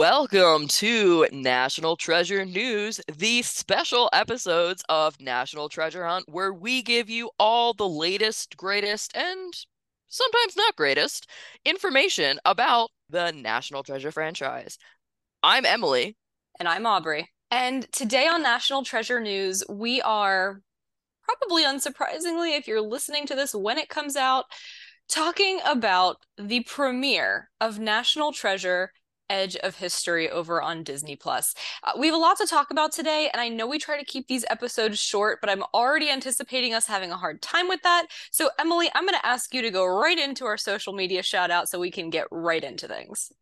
Welcome to National Treasure News, the special episodes of National Treasure Hunt, where we give you all the latest, greatest, and sometimes not greatest information about the National Treasure franchise. I'm Emily. And I'm Aubrey. And today on National Treasure News, we are probably unsurprisingly, if you're listening to this when it comes out, talking about the premiere of National Treasure edge of history over on Disney Plus. Uh, we have a lot to talk about today, and I know we try to keep these episodes short, but I'm already anticipating us having a hard time with that. So, Emily, I'm going to ask you to go right into our social media shout out so we can get right into things.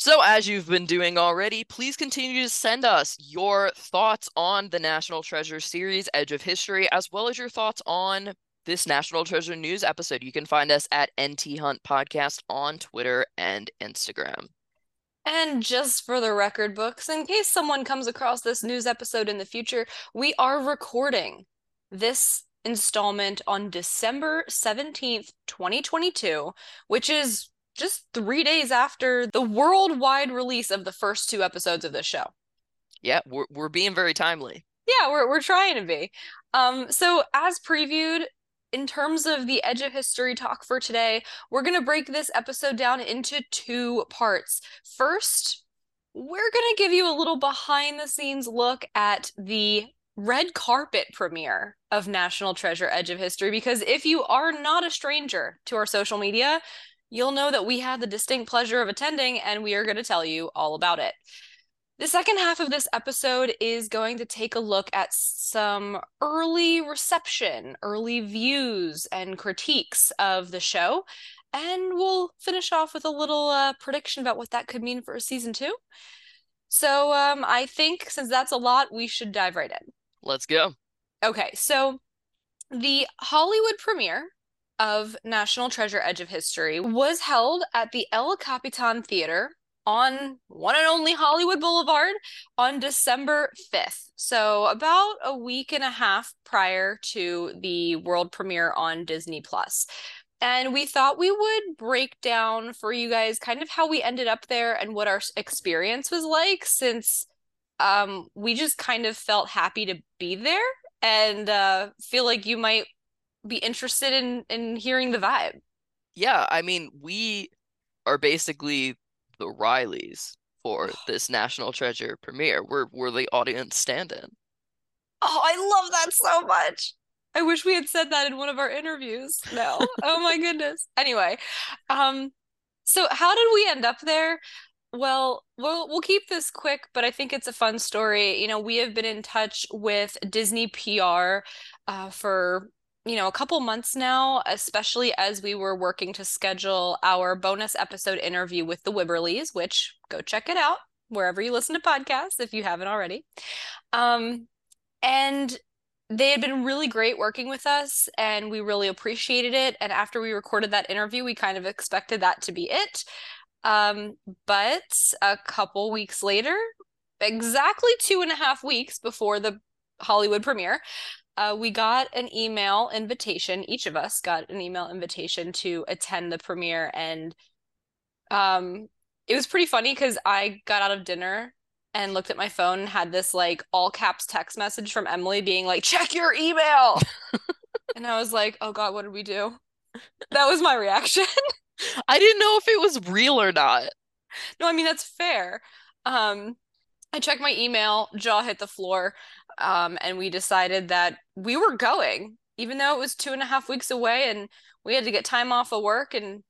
So, as you've been doing already, please continue to send us your thoughts on the National Treasure series, Edge of History, as well as your thoughts on this National Treasure News episode. You can find us at NT Hunt Podcast on Twitter and Instagram. And just for the record books, in case someone comes across this news episode in the future, we are recording this installment on December 17th, 2022, which is just three days after the worldwide release of the first two episodes of this show. Yeah, we're, we're being very timely. Yeah, we're, we're trying to be. Um, so, as previewed, in terms of the edge of history talk for today, we're going to break this episode down into two parts. First, we're going to give you a little behind the scenes look at the red carpet premiere of National Treasure Edge of History because if you are not a stranger to our social media, you'll know that we had the distinct pleasure of attending and we are going to tell you all about it. The second half of this episode is going to take a look at some early reception, early views, and critiques of the show. And we'll finish off with a little uh, prediction about what that could mean for season two. So um, I think since that's a lot, we should dive right in. Let's go. Okay, so the Hollywood premiere of National Treasure Edge of History was held at the El Capitan Theater on one and only Hollywood Boulevard on December 5th. So, about a week and a half prior to the world premiere on Disney Plus. And we thought we would break down for you guys kind of how we ended up there and what our experience was like since um, we just kind of felt happy to be there and uh, feel like you might be interested in in hearing the vibe. Yeah, I mean, we are basically the Rileys for this National Treasure premiere. We're we're the audience stand-in. Oh, I love that so much. I wish we had said that in one of our interviews. No. oh my goodness. Anyway, um so how did we end up there? Well, we'll we'll keep this quick, but I think it's a fun story. You know, we have been in touch with Disney PR uh, for you know, a couple months now, especially as we were working to schedule our bonus episode interview with the Wibberleys, which go check it out wherever you listen to podcasts if you haven't already. Um, and they had been really great working with us and we really appreciated it. And after we recorded that interview, we kind of expected that to be it. Um, but a couple weeks later, exactly two and a half weeks before the Hollywood premiere, uh, we got an email invitation. Each of us got an email invitation to attend the premiere, and um, it was pretty funny because I got out of dinner and looked at my phone and had this like all caps text message from Emily being like, "Check your email," and I was like, "Oh God, what did we do?" That was my reaction. I didn't know if it was real or not. No, I mean that's fair. Um, I checked my email, jaw hit the floor. Um, and we decided that we were going, even though it was two and a half weeks away and we had to get time off of work and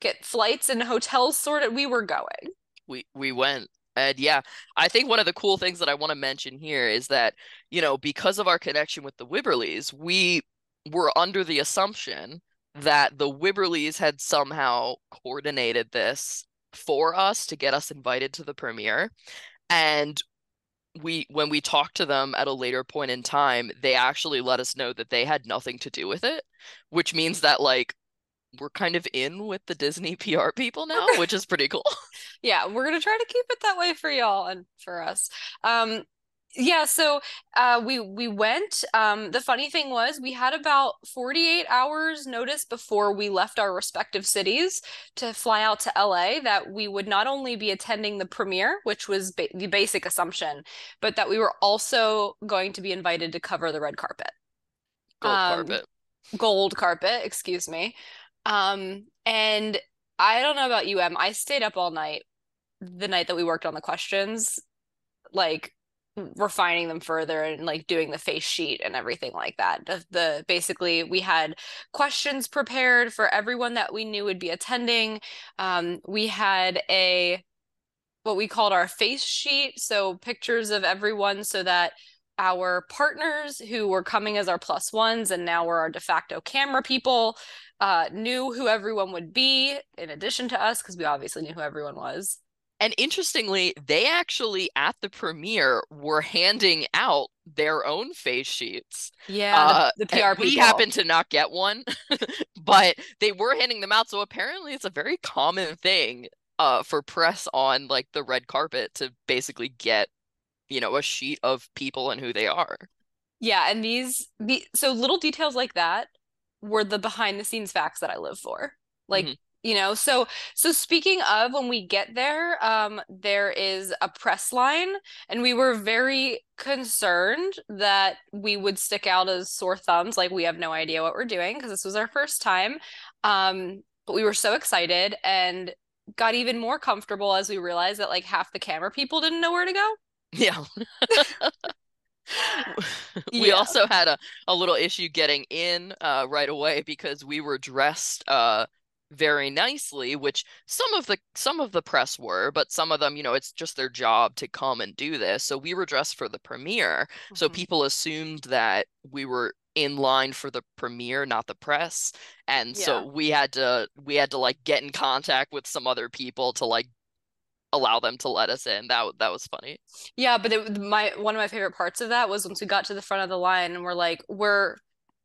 get flights and hotels sorted. We were going. We we went. And yeah, I think one of the cool things that I want to mention here is that, you know, because of our connection with the Wibberleys, we were under the assumption that the Wibberleys had somehow coordinated this for us to get us invited to the premiere. And we when we talked to them at a later point in time they actually let us know that they had nothing to do with it which means that like we're kind of in with the disney pr people now which is pretty cool. Yeah we're gonna try to keep it that way for y'all and for us. Um yeah, so uh we we went. Um the funny thing was we had about 48 hours notice before we left our respective cities to fly out to LA that we would not only be attending the premiere, which was ba the basic assumption, but that we were also going to be invited to cover the red carpet. Gold Um carpet. gold carpet, excuse me. Um and I don't know about you, Em. I stayed up all night the night that we worked on the questions like refining them further and like doing the face sheet and everything like that. The, the basically we had questions prepared for everyone that we knew would be attending. Um, we had a what we called our face sheet, so pictures of everyone so that our partners who were coming as our plus ones and now were our de facto camera people uh, knew who everyone would be in addition to us because we obviously knew who everyone was. And interestingly, they actually at the premiere were handing out their own face sheets. Yeah, Uh, the, the PR we people. happened to not get one, but they were handing them out. So apparently, it's a very common thing uh, for press on like the red carpet to basically get, you know, a sheet of people and who they are. Yeah, and these the so little details like that were the behind the scenes facts that I live for. Like, Mhm. You know, so so speaking of when we get there, um there is a press line and we were very concerned that we would stick out as sore thumbs like we have no idea what we're doing because this was our first time. Um but we were so excited and got even more comfortable as we realized that like half the camera people didn't know where to go. Yeah. We Yeah. also had a, a little issue getting in uh, right away because we were dressed uh, very nicely, which some of the some of the press were, but some of them, you know, it's just their job to come and do this. So we were dressed for the premiere. So Mhm. people assumed that we were in line for the premiere, not the press. And Yeah. so we had to we had to like get in contact with some other people to like allow them to let us in. That that was funny. Yeah, but it, my one of my favorite parts of that was once we got to the front of the line and we're like, we're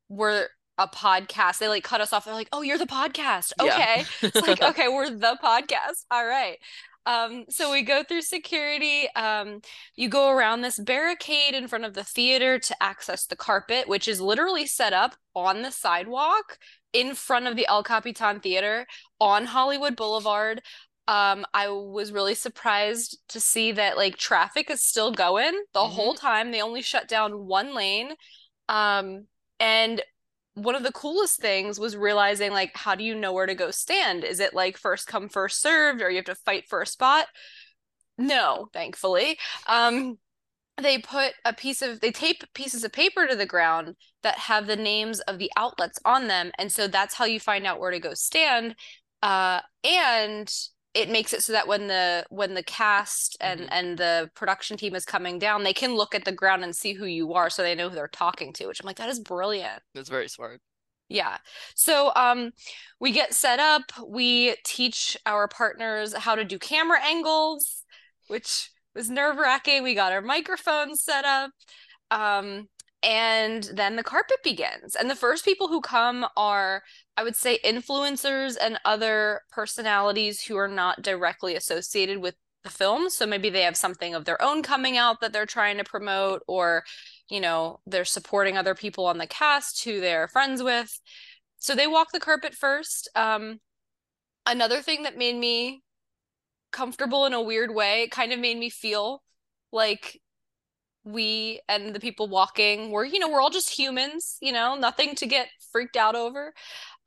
we're a podcast. They like cut us off. They're like, "Oh, you're the podcast." Yeah. Okay. It's like, "Okay, we're the podcast." All right. Um, so we go through security. Um, you go around this barricade in front of the theater to access the carpet, which is literally set up on the sidewalk in front of the El Capitan Theater on Hollywood Boulevard. Um, I was really surprised to see that like traffic is still going the Mhm. whole time. They only shut down one lane. Um, and one of the coolest things was realizing like how do you know where to go stand? Is it like first come first served or you have to fight for a spot? No, thankfully. Um, they put a piece of they tape pieces of paper to the ground that have the names of the outlets on them and so that's how you find out where to go stand uh and it makes it so that when the when the cast and Mhm. and the production team is coming down they can look at the ground and see who you are so they know who they're talking to which I'm like that is brilliant It's very smart. yeah. So um we get set up, we teach our partners how to do camera angles, which was nerve-wracking. We got our microphones set up. Um and then the carpet begins. And the first people who come are I would say influencers and other personalities who are not directly associated with the film. So maybe they have something of their own coming out that they're trying to promote or you know, they're supporting other people on the cast who they're friends with. So they walk the carpet first. Um, another thing that made me comfortable in a weird way, it kind of made me feel like we and the people walking were, you know, we're all just humans, you know, nothing to get freaked out over.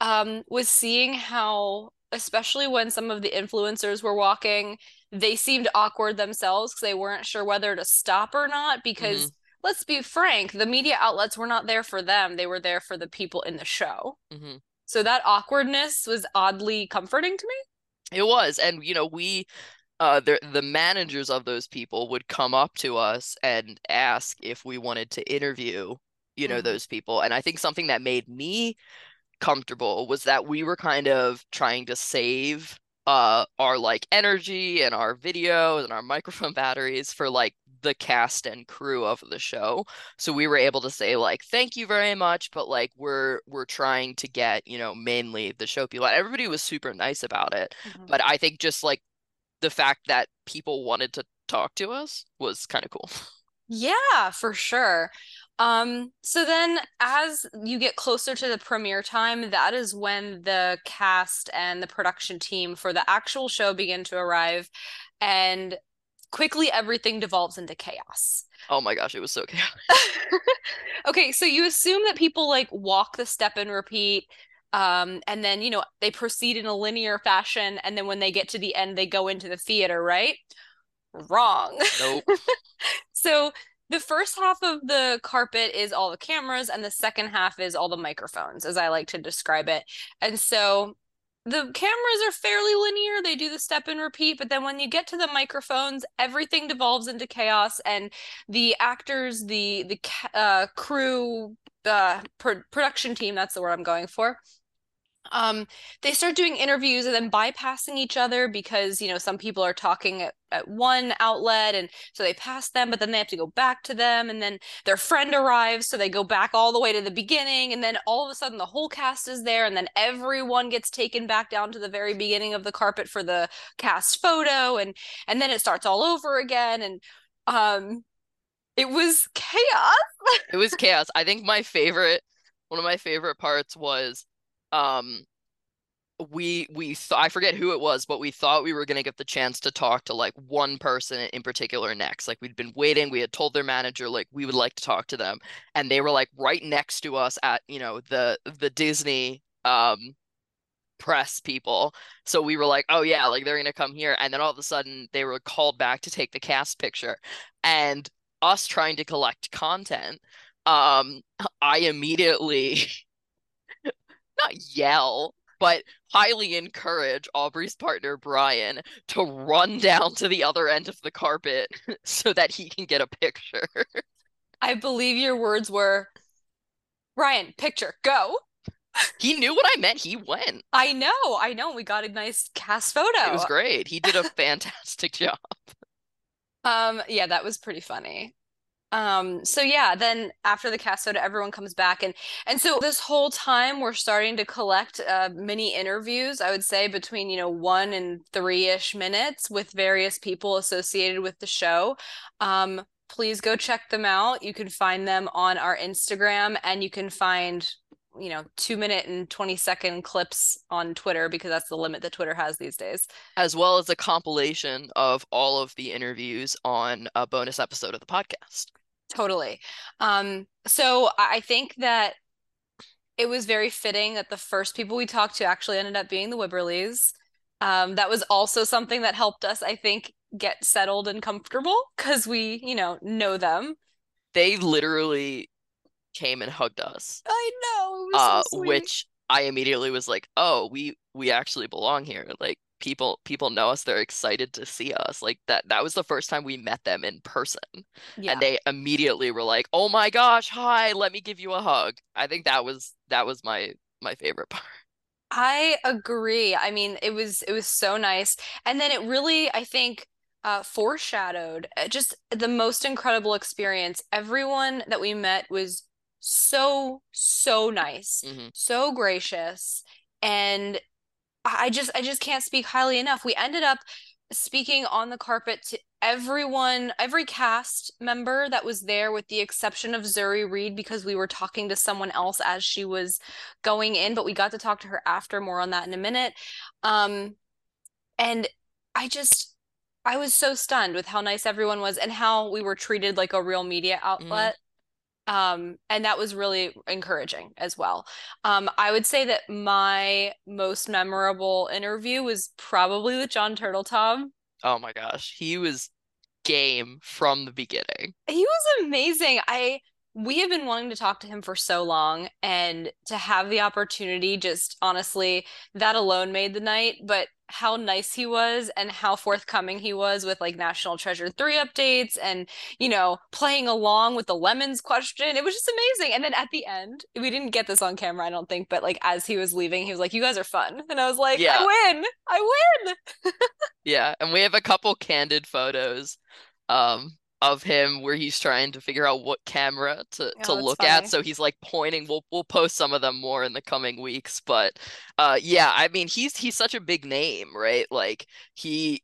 Um, was seeing how, especially when some of the influencers were walking, they seemed awkward themselves because they weren't sure whether to stop or not because let's be frank, the media outlets were not there for them. They were there for the people in the show. hmm So that awkwardness was oddly comforting to me. It was, and you know, we uh the the managers of those people would come up to us and ask if we wanted to interview, you know, Mhm. those people. And I think something that made me comfortable was that we were kind of trying to save uh our like energy and our video and our microphone batteries for like the cast and crew of the show. So we were able to say like thank you very much, but like we're we're trying to get, you know, mainly the show people. Everybody was super nice about it. But I think just like the fact that people wanted to talk to us was kind of cool. Yeah, for sure. Um, so then as you get closer to the premiere time, that is when the cast and the production team for the actual show begin to arrive, and quickly everything devolves into chaos. Oh my gosh, it was so chaotic. Okay, so you assume that people like walk the step and repeat, um, and then, you know, they proceed in a linear fashion, and then when they get to the end, they go into the theater, right? Wrong. Nope. So the first half of the carpet is all the cameras, and the second half is all the microphones, as I like to describe it. And so the cameras are fairly linear. They do the step and repeat, but then when you get to the microphones, everything devolves into chaos, and the actors, the the uh, crew, the pro- production team, that's the word I'm going for um they start doing interviews and then bypassing each other because you know some people are talking at, at one outlet and so they pass them but then they have to go back to them and then their friend arrives so they go back all the way to the beginning and then all of a sudden the whole cast is there and then everyone gets taken back down to the very beginning of the carpet for the cast photo and and then it starts all over again and um it was chaos It was chaos. I think my favorite, one of my favorite parts was um we we th I forget who it was, but we thought we were gonna get the chance to talk to like one person in particular next. Like we'd been waiting, we had told their manager like we would like to talk to them, and they were like right next to us at you know the the Disney um press people. So we were like, oh yeah, like they're gonna come here, and then all of a sudden they were called back to take the cast picture, and us trying to collect content. Um, I immediately not yell, but highly encourage Aubrey's partner Brian to run down to the other end of the carpet so that he can get a picture. i believe your words were Brian, picture, go. He knew what I meant. He went. I know, I know. We got a nice cast photo. It was great. He did a fantastic job. Um, yeah, that was pretty funny. Um, so yeah, then after the cast photo, everyone comes back and and so this whole time we're starting to collect uh mini interviews, I would say between, you know, one and three-ish minutes with various people associated with the show. Um, please go check them out. You can find them on our Instagram and you can find you know, two minute and 20 second clips on Twitter because that's the limit that Twitter has these days. As well as a compilation of all of the interviews on a bonus episode of the podcast. Totally. Um, so I think that it was very fitting that the first people we talked to actually ended up being the Wibberleys. Um, that was also something that helped us, I think, get settled and comfortable because we, you know, know them. They literally came and hugged us. I know, uh so which I immediately was like, "Oh, we we actually belong here." Like people people know us, they're excited to see us. Like that that was the first time we met them in person. And they immediately were like, "Oh my gosh, hi, let me give you a hug." I think that was that was my my favorite part. I agree. I mean, it was it was so nice. And then it really, I think, uh, foreshadowed uh, just the most incredible experience. Everyone that we met was so, so nice, hmm so gracious, and I just I just can't speak highly enough. We ended up speaking on the carpet to everyone, every cast member that was there, with the exception of Zuri Reed, because we were talking to someone else as she was going in, but we got to talk to her after. More on that in a minute. Um, and I just I was so stunned with how nice everyone was and how we were treated like a real media hmm outlet. Um, and that was really encouraging as well. Um, I would say that my most memorable interview was probably with John Turteltaub. Oh my gosh, he was game from the beginning. He was amazing. I we have been wanting to talk to him for so long, and to have the opportunity, just honestly, that alone made the night. But how nice he was and how forthcoming he was with like National Treasure 3 updates and, you know, playing along with the lemons question. It was just amazing. And then at the end, we didn't get this on camera, I don't think, but like as he was leaving, he was like, You guys are fun. And I was like, Yeah, I win. I win. yeah, and we have a couple candid photos um of him where he's trying to figure out what camera to to Oh, that's look at. So he's like pointing. We'll we'll post some of them more in the coming weeks. But uh yeah, I mean he's he's such a big name, right? Like he,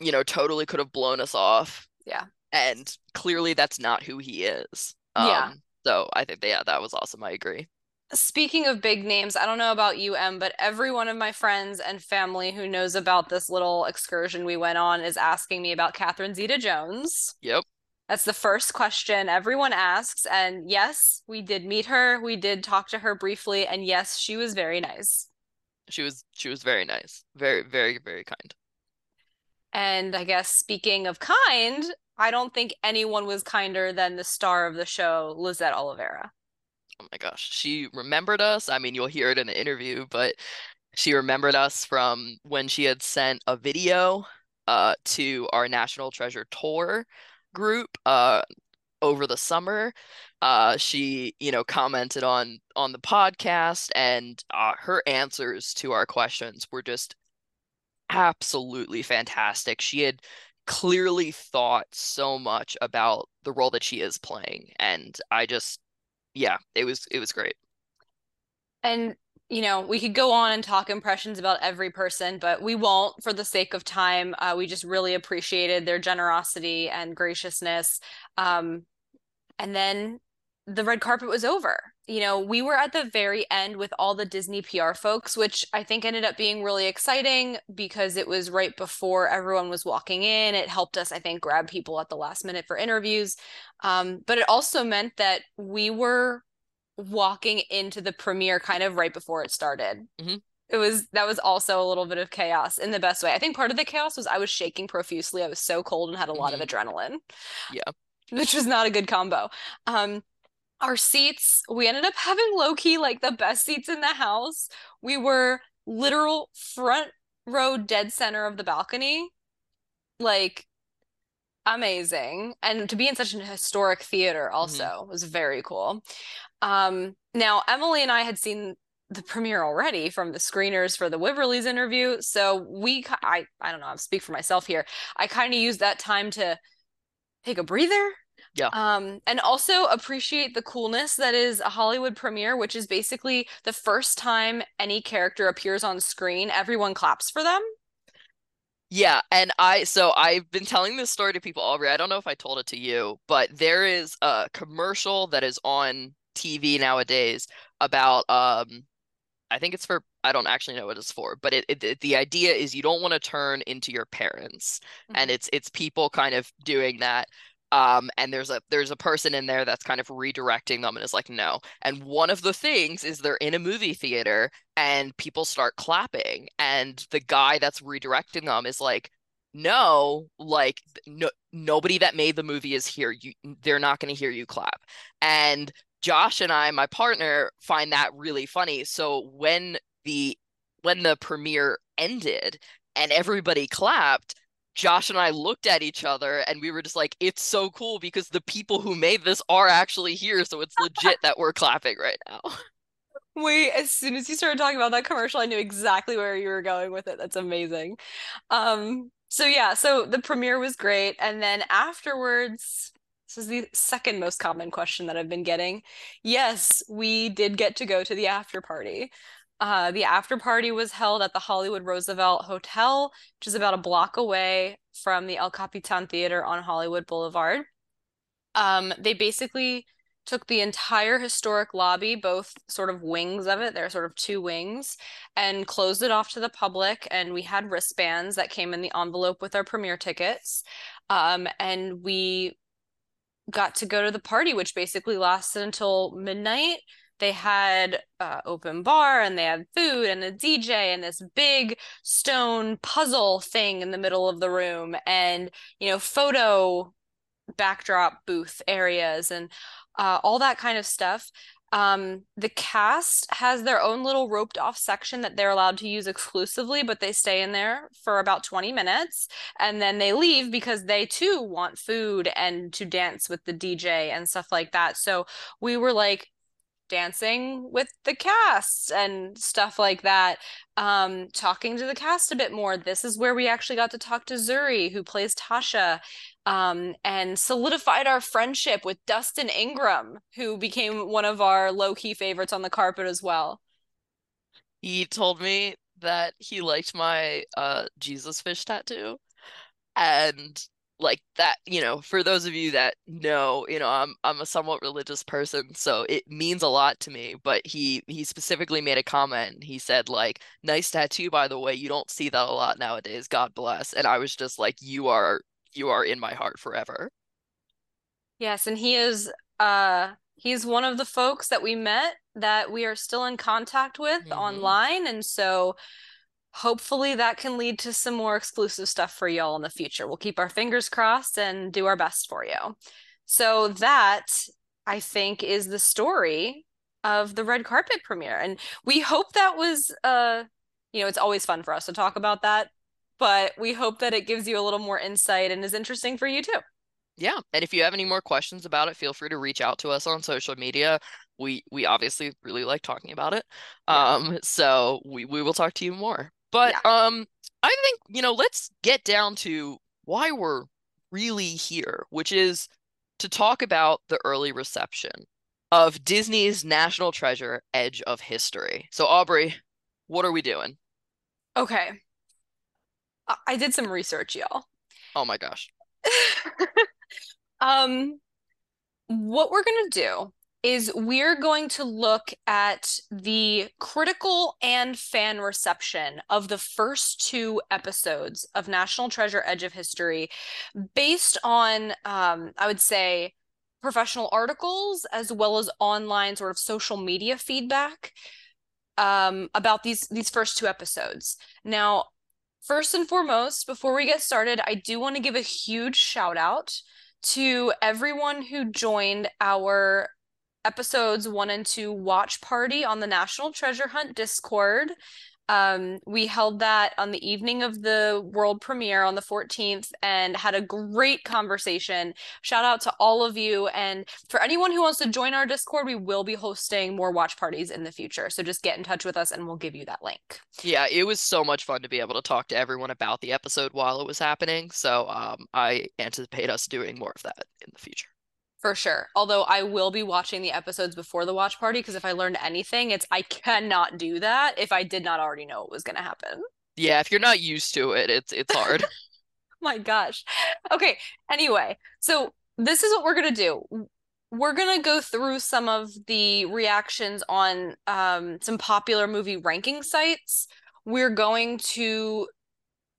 you know, totally could have blown us off Yeah. and clearly that's not who he is. Yeah. Um, so I think yeah, that was awesome. I agree. Speaking of big names, I don't know about you, Em, but every one of my friends and family who knows about this little excursion we went on is asking me about Catherine Zeta Jones. Yep. That's the first question everyone asks. And yes, we did meet her. We did talk to her briefly. And yes, she was very nice. She was she was very nice. Very, very, very kind. And I guess speaking of kind, I don't think anyone was kinder than the star of the show, Lisette Olivera. Oh my gosh. She remembered us. I mean, you'll hear it in the interview, but she remembered us from when she had sent a video uh to our National Treasure tour group uh over the summer. Uh she, you know, commented on on the podcast and uh, her answers to our questions were just absolutely fantastic. She had clearly thought so much about the role that she is playing and I just yeah, it was it was great. And, you know, we could go on and talk impressions about every person, but we won't for the sake of time. Uh, we just really appreciated their generosity and graciousness. Um, and then the red carpet was over. You know, we were at the very end with all the Disney PR folks, which I think ended up being really exciting because it was right before everyone was walking in. It helped us, I think, grab people at the last minute for interviews. Um, but it also meant that we were walking into the premiere kind of right before it started. Mm-hmm. It was that was also a little bit of chaos in the best way. I think part of the chaos was I was shaking profusely. I was so cold and had a lot mm-hmm. of adrenaline. Yeah. Which was not a good combo. Um, our seats, we ended up having low key like the best seats in the house. We were literal front row dead center of the balcony. Like amazing. And to be in such an historic theater also mm-hmm. was very cool. Um, now Emily and I had seen the premiere already from the screeners for the Wibberleys interview. So we, I, I don't know, I'll speak for myself here. I kind of used that time to take a breather. Yeah. Um, and also appreciate the coolness that is a Hollywood premiere, which is basically the first time any character appears on screen, everyone claps for them. Yeah, and I so I've been telling this story to people already. I don't know if I told it to you, but there is a commercial that is on TV nowadays about um I think it's for I don't actually know what it's for, but it, it, it the idea is you don't want to turn into your parents, mm-hmm. and it's it's people kind of doing that. Um, and there's a there's a person in there that's kind of redirecting them and is like no. And one of the things is they're in a movie theater and people start clapping, and the guy that's redirecting them is like no like no nobody that made the movie is here you they're not going to hear you clap and Josh and I, my partner, find that really funny. So when the when the premiere ended and everybody clapped, Josh and I looked at each other and we were just like, it's so cool because the people who made this are actually here. So it's legit that we're clapping right now. Wait, as soon as you started talking about that commercial, I knew exactly where you were going with it. That's amazing. Um, so yeah, so the premiere was great. And then afterwards, this is the second most common question that I've been getting. Yes, we did get to go to the after party. Uh, the after party was held at the Hollywood Roosevelt Hotel, which is about a block away from the El Capitan Theater on Hollywood Boulevard. Um, they basically took the entire historic lobby, both sort of wings of it, there are sort of two wings, and closed it off to the public. And we had wristbands that came in the envelope with our premiere tickets. Um, and we got to go to the party, which basically lasted until midnight. They had uh, open bar and they had food and a DJ and this big stone puzzle thing in the middle of the room and you know photo backdrop booth areas and uh, all that kind of stuff. Um, the cast has their own little roped off section that they're allowed to use exclusively, but they stay in there for about 20 minutes and then they leave because they too want food and to dance with the DJ and stuff like that. So we were like, dancing with the cast and stuff like that um talking to the cast a bit more this is where we actually got to talk to zuri who plays tasha um, and solidified our friendship with Dustin Ingram, who became one of our low key favorites on the carpet as well. He told me that he liked my uh, Jesus fish tattoo. And like that, you know, for those of you that know, you know, I'm I'm a somewhat religious person, so it means a lot to me. But he he specifically made a comment. He said like, "Nice tattoo, by the way. You don't see that a lot nowadays. God bless." And I was just like, "You are you are in my heart forever." Yes, and he is uh he's one of the folks that we met that we are still in contact with mm-hmm. online, and so hopefully that can lead to some more exclusive stuff for y'all in the future. We'll keep our fingers crossed and do our best for you. So that I think is the story of the red carpet premiere. And we hope that was uh you know, it's always fun for us to talk about that, but we hope that it gives you a little more insight and is interesting for you too. Yeah. And if you have any more questions about it, feel free to reach out to us on social media. We we obviously really like talking about it. Um so we we will talk to you more. But yeah. um I think, you know, let's get down to why we're really here, which is to talk about the early reception of Disney's National Treasure Edge of History. So Aubrey, what are we doing? Okay. I did some research, y'all. Oh my gosh. um what we're going to do is we're going to look at the critical and fan reception of the first two episodes of National Treasure Edge of History based on, um, I would say, professional articles as well as online sort of social media feedback um, about these these first two episodes. Now, first and foremost, before we get started, I do want to give a huge shout out to everyone who joined our episodes one and two watch party on the National Treasure Hunt Discord. Um, we held that on the evening of the world premiere on the 14th and had a great conversation. Shout out to all of you. And for anyone who wants to join our Discord, we will be hosting more watch parties in the future. So just get in touch with us and we'll give you that link. Yeah, it was so much fun to be able to talk to everyone about the episode while it was happening. So um, I anticipate us doing more of that in the future. For sure. Although I will be watching the episodes before the watch party because if I learned anything, it's I cannot do that if I did not already know it was going to happen. Yeah, if you're not used to it, it's it's hard. My gosh. Okay, anyway, so this is what we're going to do. We're going to go through some of the reactions on um, some popular movie ranking sites. We're going to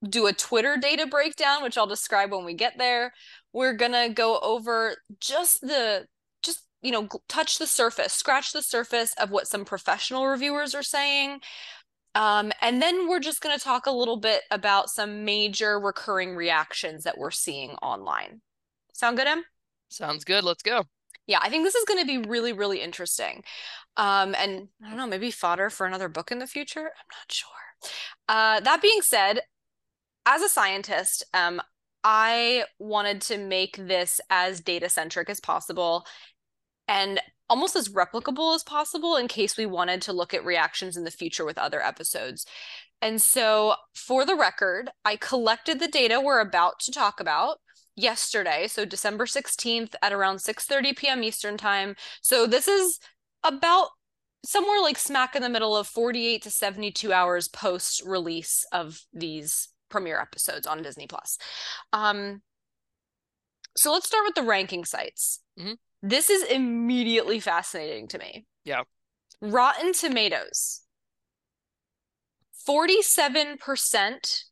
do a Twitter data breakdown, which I'll describe when we get there we're gonna go over just the just you know touch the surface scratch the surface of what some professional reviewers are saying. Um, and then we're just going to talk a little bit about some major recurring reactions that we're seeing online. Sound good em? Sounds good. Let's go. Yeah i think this is going to be really really interesting. Um, and i don't know maybe fodder for another book in the future? I'm not sure. Uh, that being said as a scientist um, I wanted to make this as data centric as possible and almost as replicable as possible in case we wanted to look at reactions in the future with other episodes. And so, for the record, I collected the data we're about to talk about yesterday, so December 16th at around 6:30 p.m. Eastern Time. So this is about somewhere like smack in the middle of 48 to 72 hours post release of these premiere episodes on Disney Plus. Um, so let's start with the ranking sites. Mm-hmm. This is immediately fascinating to me. Yeah. Rotten Tomatoes. 47%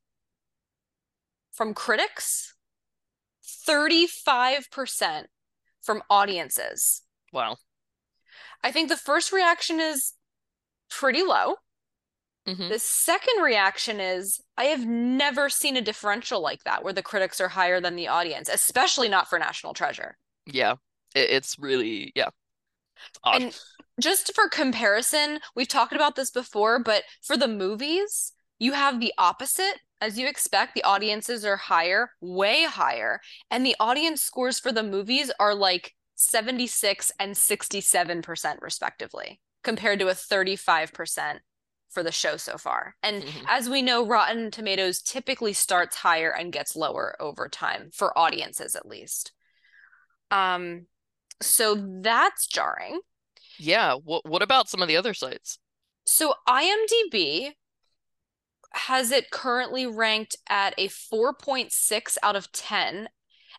from critics, 35% from audiences. Wow. I think the first reaction is pretty low. Mm-hmm. The second reaction is I have never seen a differential like that where the critics are higher than the audience, especially not for National Treasure. Yeah, it's really, yeah. Odd. And just for comparison, we've talked about this before, but for the movies, you have the opposite. As you expect, the audiences are higher, way higher. And the audience scores for the movies are like 76 and 67%, respectively, compared to a 35% for the show so far. And mm-hmm. as we know, Rotten Tomatoes typically starts higher and gets lower over time for audiences at least. Um so that's jarring. Yeah, what what about some of the other sites? So IMDb has it currently ranked at a 4.6 out of 10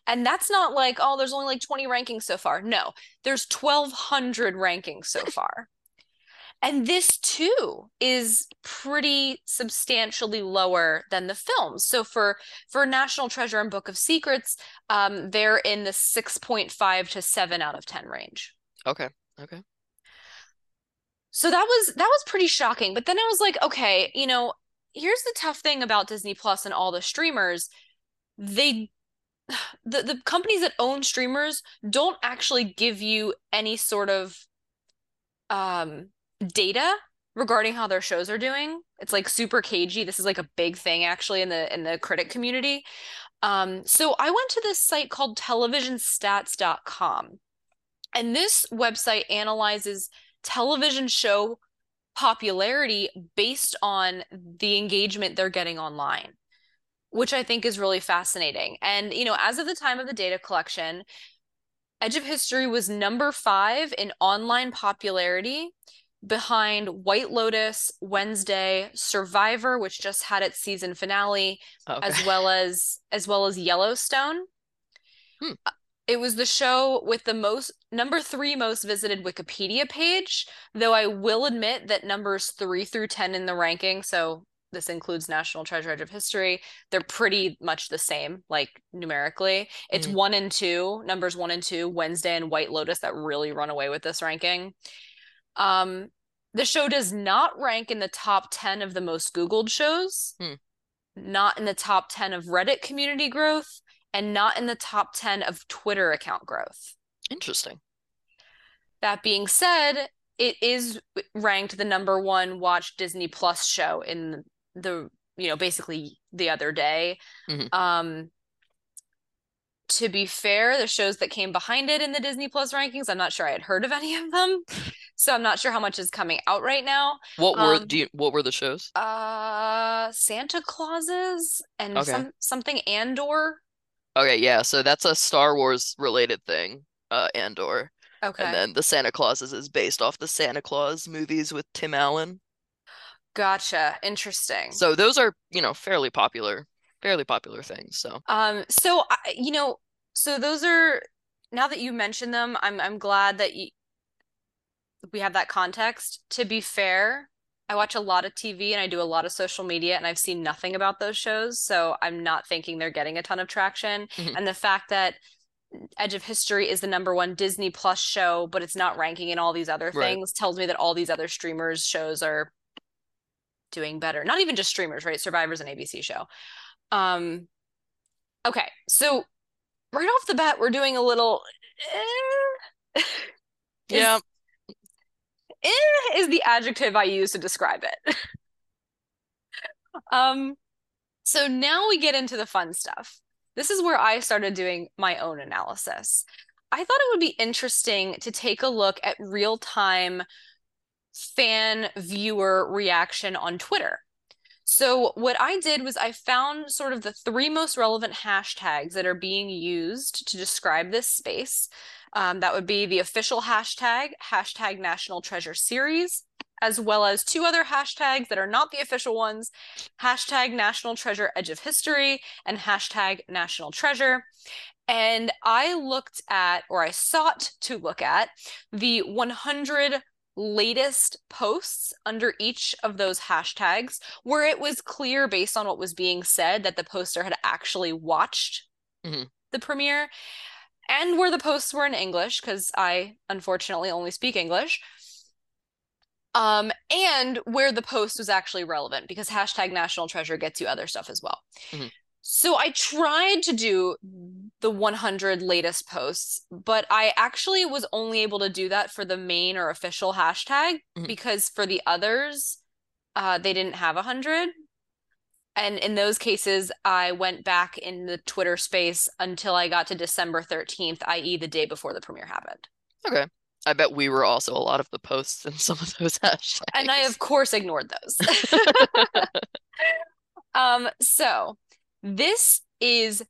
And that's not like, oh, there's only like 20 rankings so far. No, there's 1,200 rankings so far. And this too is pretty substantially lower than the films. So for for National Treasure and Book of Secrets, um, they're in the 6.5 to 7 out of 10 range. Okay. Okay. So that was that was pretty shocking. But then I was like, okay, you know, here's the tough thing about Disney Plus and all the streamers. They the the companies that own streamers don't actually give you any sort of um data regarding how their shows are doing. It's like super cagey. This is like a big thing actually in the in the critic community. Um, so I went to this site called televisionstats.com. And this website analyzes television show popularity based on the engagement they're getting online, which I think is really fascinating. And, you know, as of the time of the data collection, Edge of History was number five in online popularity behind White Lotus, Wednesday, Survivor, which just had its season finale, okay. as well as as well as Yellowstone. Hmm. Uh, it was the show with the most number three most visited Wikipedia page, though I will admit that numbers three through 10 in the ranking, so this includes National Treasure Edge of History, they're pretty much the same, like numerically. It's mm. one and two, numbers one and two, Wednesday and White Lotus that really run away with this ranking. Um, the show does not rank in the top 10 of the most Googled shows, hmm. not in the top 10 of Reddit community growth, and not in the top 10 of Twitter account growth. Interesting. That being said, it is ranked the number one watched Disney Plus show in the, you know, basically the other day. Mm-hmm. Um, to be fair, the shows that came behind it in the Disney Plus rankings, I'm not sure I had heard of any of them. So I'm not sure how much is coming out right now. What were um, do you, what were the shows? Uh Santa Clauses and okay. some something Andor. Okay, yeah. So that's a Star Wars related thing, uh Andor. Okay. And then the Santa Clauses is based off the Santa Claus movies with Tim Allen. Gotcha. Interesting. So those are, you know, fairly popular fairly popular things. So, um, so I, you know, so those are now that you mention them, I'm I'm glad that you we have that context. To be fair, I watch a lot of TV and I do a lot of social media, and I've seen nothing about those shows, so I'm not thinking they're getting a ton of traction. Mm-hmm. And the fact that Edge of History is the number one Disney Plus show, but it's not ranking in all these other things, right. tells me that all these other streamers shows are doing better. Not even just streamers, right? Survivor's an ABC show. Um, okay, so right off the bat, we're doing a little. Eh, yeah. Eh, is the adjective I use to describe it. um, so now we get into the fun stuff. This is where I started doing my own analysis. I thought it would be interesting to take a look at real time fan viewer reaction on Twitter. So what I did was I found sort of the three most relevant hashtags that are being used to describe this space. Um, that would be the official hashtag, hashtag National Treasure Series, as well as two other hashtags that are not the official ones, hashtag National Treasure Edge of History and hashtag National Treasure. And I looked at, or I sought to look at, the 100 latest posts under each of those hashtags where it was clear based on what was being said that the poster had actually watched mm-hmm. the premiere and where the posts were in English because I unfortunately only speak English. Um, and where the post was actually relevant because hashtag national treasure gets you other stuff as well. Mm-hmm. So I tried to do the 100 latest posts, but I actually was only able to do that for the main or official hashtag mm-hmm. because for the others, uh, they didn't have 100. And in those cases, I went back in the Twitter space until I got to December 13th, i.e., the day before the premiere happened. Okay. I bet we were also a lot of the posts and some of those hashtags. And I, of course, ignored those. um, so this is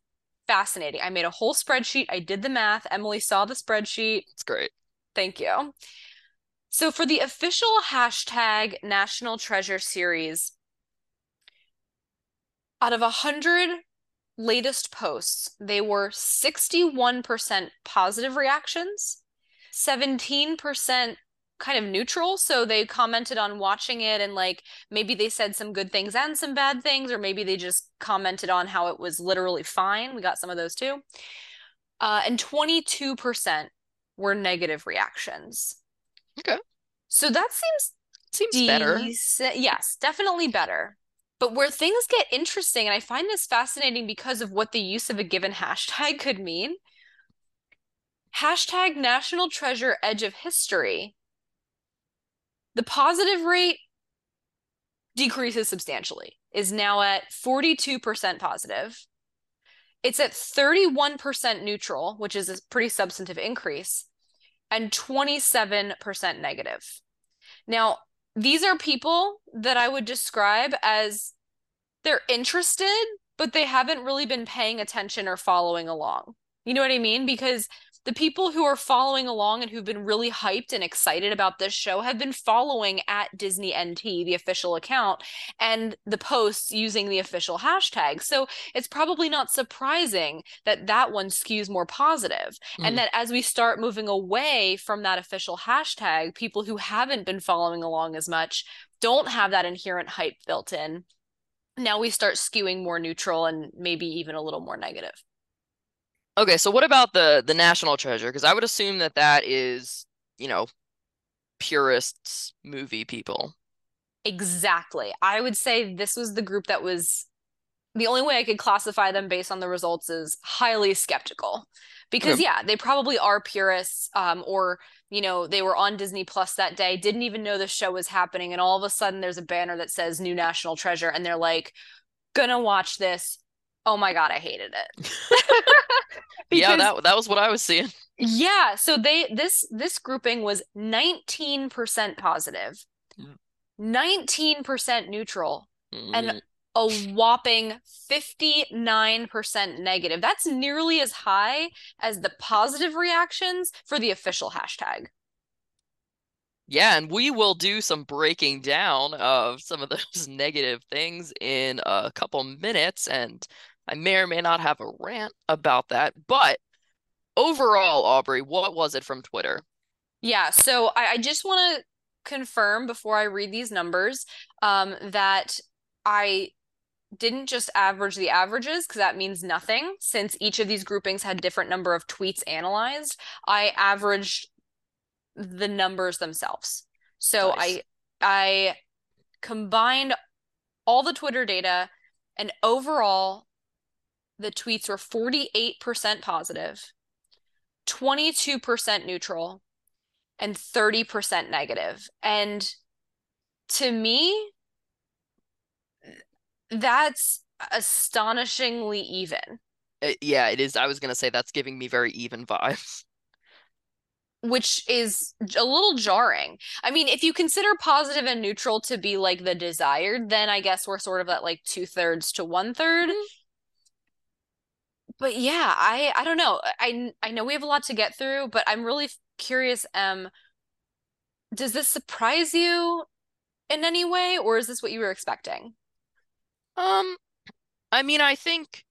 fascinating. I made a whole spreadsheet. I did the math. Emily saw the spreadsheet. It's great. Thank you. So, for the official hashtag National Treasure series, out of 100 latest posts, they were 61% positive reactions, 17% kind of neutral. So they commented on watching it and like maybe they said some good things and some bad things, or maybe they just commented on how it was literally fine. We got some of those too. Uh, and 22% were negative reactions. Okay. So that seems seems better. Yes, definitely better. But where things get interesting, and I find this fascinating because of what the use of a given hashtag could mean. Hashtag National Treasure Edge of History. The positive rate decreases substantially, is now at 42% positive. It's at 31% neutral, which is a pretty substantive increase, and 27% negative. Now, these are people that I would describe as they're interested, but they haven't really been paying attention or following along. You know what I mean? Because the people who are following along and who've been really hyped and excited about this show have been following at Disney NT, the official account, and the posts using the official hashtag. So it's probably not surprising that that one skews more positive. Mm. And that as we start moving away from that official hashtag, people who haven't been following along as much don't have that inherent hype built in. Now we start skewing more neutral and maybe even a little more negative. Okay, so what about the the national treasure? Because I would assume that that is, you know, purists movie people. Exactly. I would say this was the group that was the only way I could classify them based on the results is highly skeptical. Because okay. yeah, they probably are purists um, or you know, they were on Disney Plus that day, didn't even know the show was happening and all of a sudden there's a banner that says new national treasure and they're like gonna watch this. Oh my god, I hated it. because, yeah, that that was what I was seeing. Yeah, so they this this grouping was 19% positive, 19% neutral, mm. and a whopping 59% negative. That's nearly as high as the positive reactions for the official hashtag. Yeah, and we will do some breaking down of some of those negative things in a couple minutes. And I may or may not have a rant about that. But overall, Aubrey, what was it from Twitter? Yeah, so I, I just want to confirm before I read these numbers um, that I didn't just average the averages because that means nothing since each of these groupings had different number of tweets analyzed. I averaged the numbers themselves. So nice. I I combined all the Twitter data and overall the tweets were 48% positive, 22% neutral, and 30% negative. And to me, that's astonishingly even. Uh, yeah, it is. I was going to say that's giving me very even vibes. Which is a little jarring. I mean, if you consider positive and neutral to be like the desired, then I guess we're sort of at like two thirds to one third. Mm-hmm but yeah, I I don't know. I I know we have a lot to get through, but I'm really curious. Um, does this surprise you in any way, or is this what you were expecting? Um, I mean, I think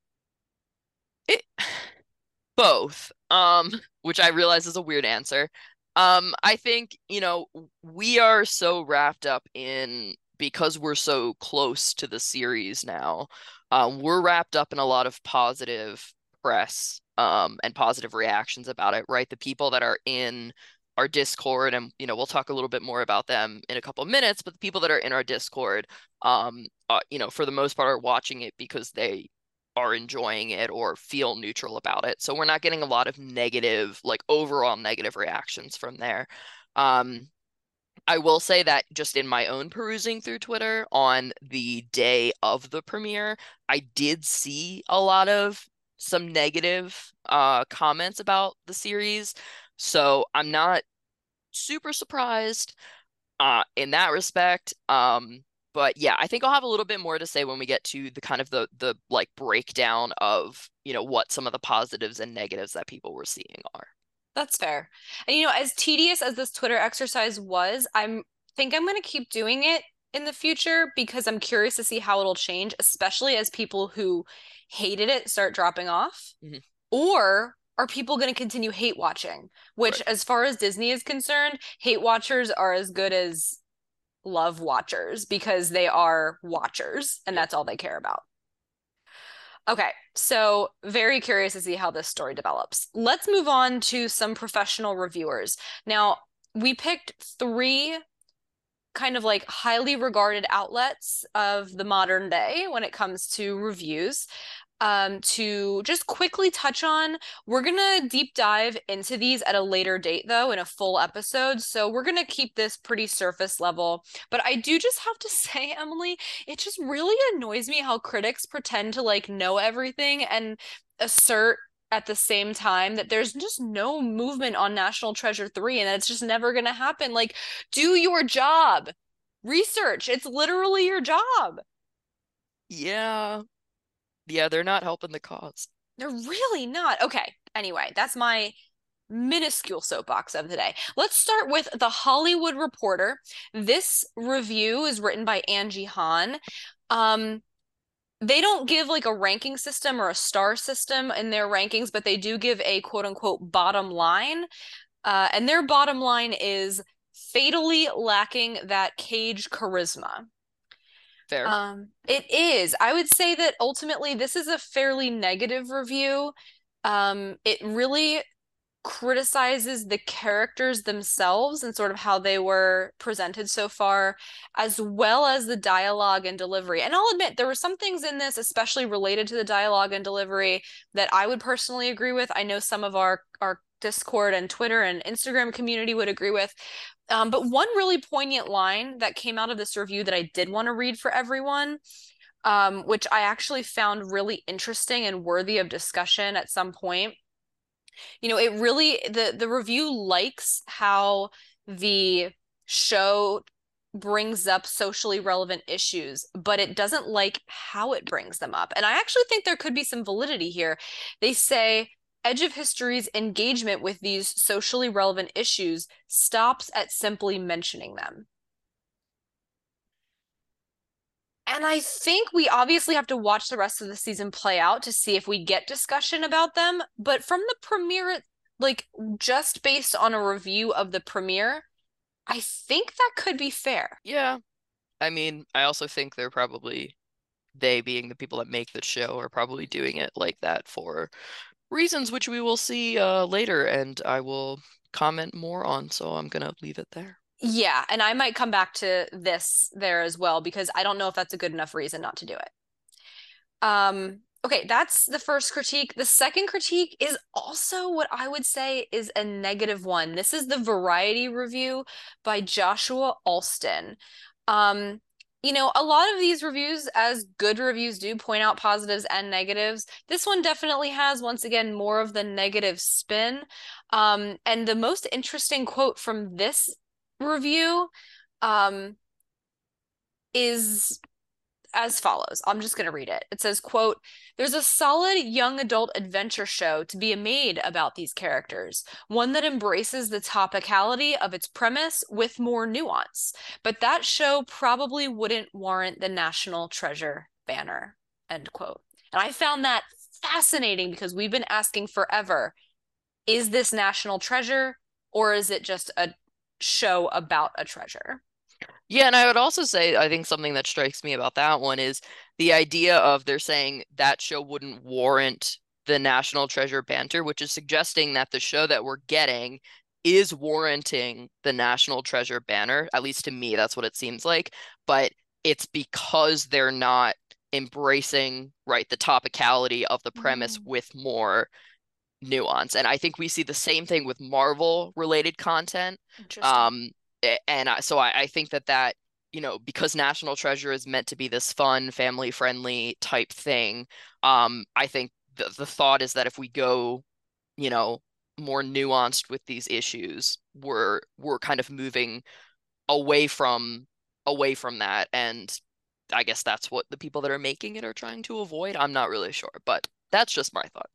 it both. Um, which I realize is a weird answer. Um, I think, you know, we are so wrapped up in because we're so close to the series now. Um, we're wrapped up in a lot of positive press um, and positive reactions about it, right? The people that are in our Discord, and you know, we'll talk a little bit more about them in a couple of minutes. But the people that are in our Discord, um, uh, you know, for the most part, are watching it because they are enjoying it or feel neutral about it. So we're not getting a lot of negative, like overall negative reactions from there. Um, I will say that just in my own perusing through Twitter on the day of the premiere, I did see a lot of some negative uh comments about the series. So I'm not super surprised uh in that respect. Um but yeah, I think I'll have a little bit more to say when we get to the kind of the the like breakdown of, you know, what some of the positives and negatives that people were seeing are. That's fair. And you know, as tedious as this Twitter exercise was, I'm think I'm going to keep doing it in the future because I'm curious to see how it'll change, especially as people who hated it start dropping off. Mhm. Or are people going to continue hate watching? Which, Right. as far as Disney is concerned, hate watchers are as good as love watchers because they are watchers and that's all they care about. Okay, so very curious to see how this story develops. Let's move on to some professional reviewers. Now, we picked three kind of like highly regarded outlets of the modern day when it comes to reviews um, to just quickly touch on. We're gonna deep dive into these at a later date, though, in a full episode. So we're gonna keep this pretty surface level. But I do just have to say, Emily, it just really annoys me how critics pretend to like know everything and assert at the same time that there's just no movement on National Treasure 3 and that it's just never gonna happen. Like, do your job. Research. It's literally your job. Yeah. Yeah, they're not helping the cause. They're really not. Okay. Anyway, that's my minuscule soapbox of the day. Let's start with The Hollywood Reporter. This review is written by Angie Han. Um, they don't give like a ranking system or a star system in their rankings, but they do give a quote unquote bottom line. Uh, and their bottom line is fatally lacking that Cage charisma. Fair. Um, it is. I would say that ultimately this is a fairly negative review. Um, it really criticizes the characters themselves and sort of how they were presented so far, as well as the dialogue and delivery. And I'll admit there were some things in this, especially related to the dialogue and delivery, that I would personally agree with. I know some of our our Discord and Twitter and Instagram community would agree with. Um, but one really poignant line that came out of this review that I did want to read for everyone, um, which I actually found really interesting and worthy of discussion at some point. You know, it really the the review likes how the show brings up socially relevant issues, but it doesn't like how it brings them up. And I actually think there could be some validity here. They say Edge of History's engagement with these socially relevant issues stops at simply mentioning them. And I think we obviously have to watch the rest of the season play out to see if we get discussion about them. But from the premiere, like just based on a review of the premiere, I think that could be fair. Yeah. I mean, I also think they're probably, they being the people that make the show, are probably doing it like that for reasons which we will see uh, later and I will comment more on. So I'm going to leave it there. Yeah, and I might come back to this there as well because I don't know if that's a good enough reason not to do it. Um, okay, that's the first critique. The second critique is also what I would say is a negative one. This is the Variety review by Joshua Alston. Um, you know, a lot of these reviews, as good reviews do, point out positives and negatives. This one definitely has, once again, more of the negative spin. Um, and the most interesting quote from this review um, is as follows. I'm just going to read it. It says, quote, there's a solid young adult adventure show to be made about these characters, one that embraces the topicality of its premise with more nuance. But that show probably wouldn't warrant the National Treasure banner, end quote. And I found that fascinating because we've been asking forever, is this National Treasure or is it just a show about a treasure? Yeah, and I would also say I think something that strikes me about that one is the idea of they're saying that show wouldn't warrant the National Treasure banter, which is suggesting that the show that we're getting is warranting the National Treasure banner. At least to me, that's what it seems like. But it's because they're not embracing, right, the topicality of the premise Mm. with more nuance. And I think we see the same thing with Marvel related content. Interesting. Um, and I, so I, I think that that, you know, because National Treasure is meant to be this fun, family friendly type thing, um, I think the, the thought is that if we go, you know, more nuanced with these issues, we're we're kind of moving away from away from that. And I guess that's what the people that are making it are trying to avoid. I'm not really sure, but that's just my thought.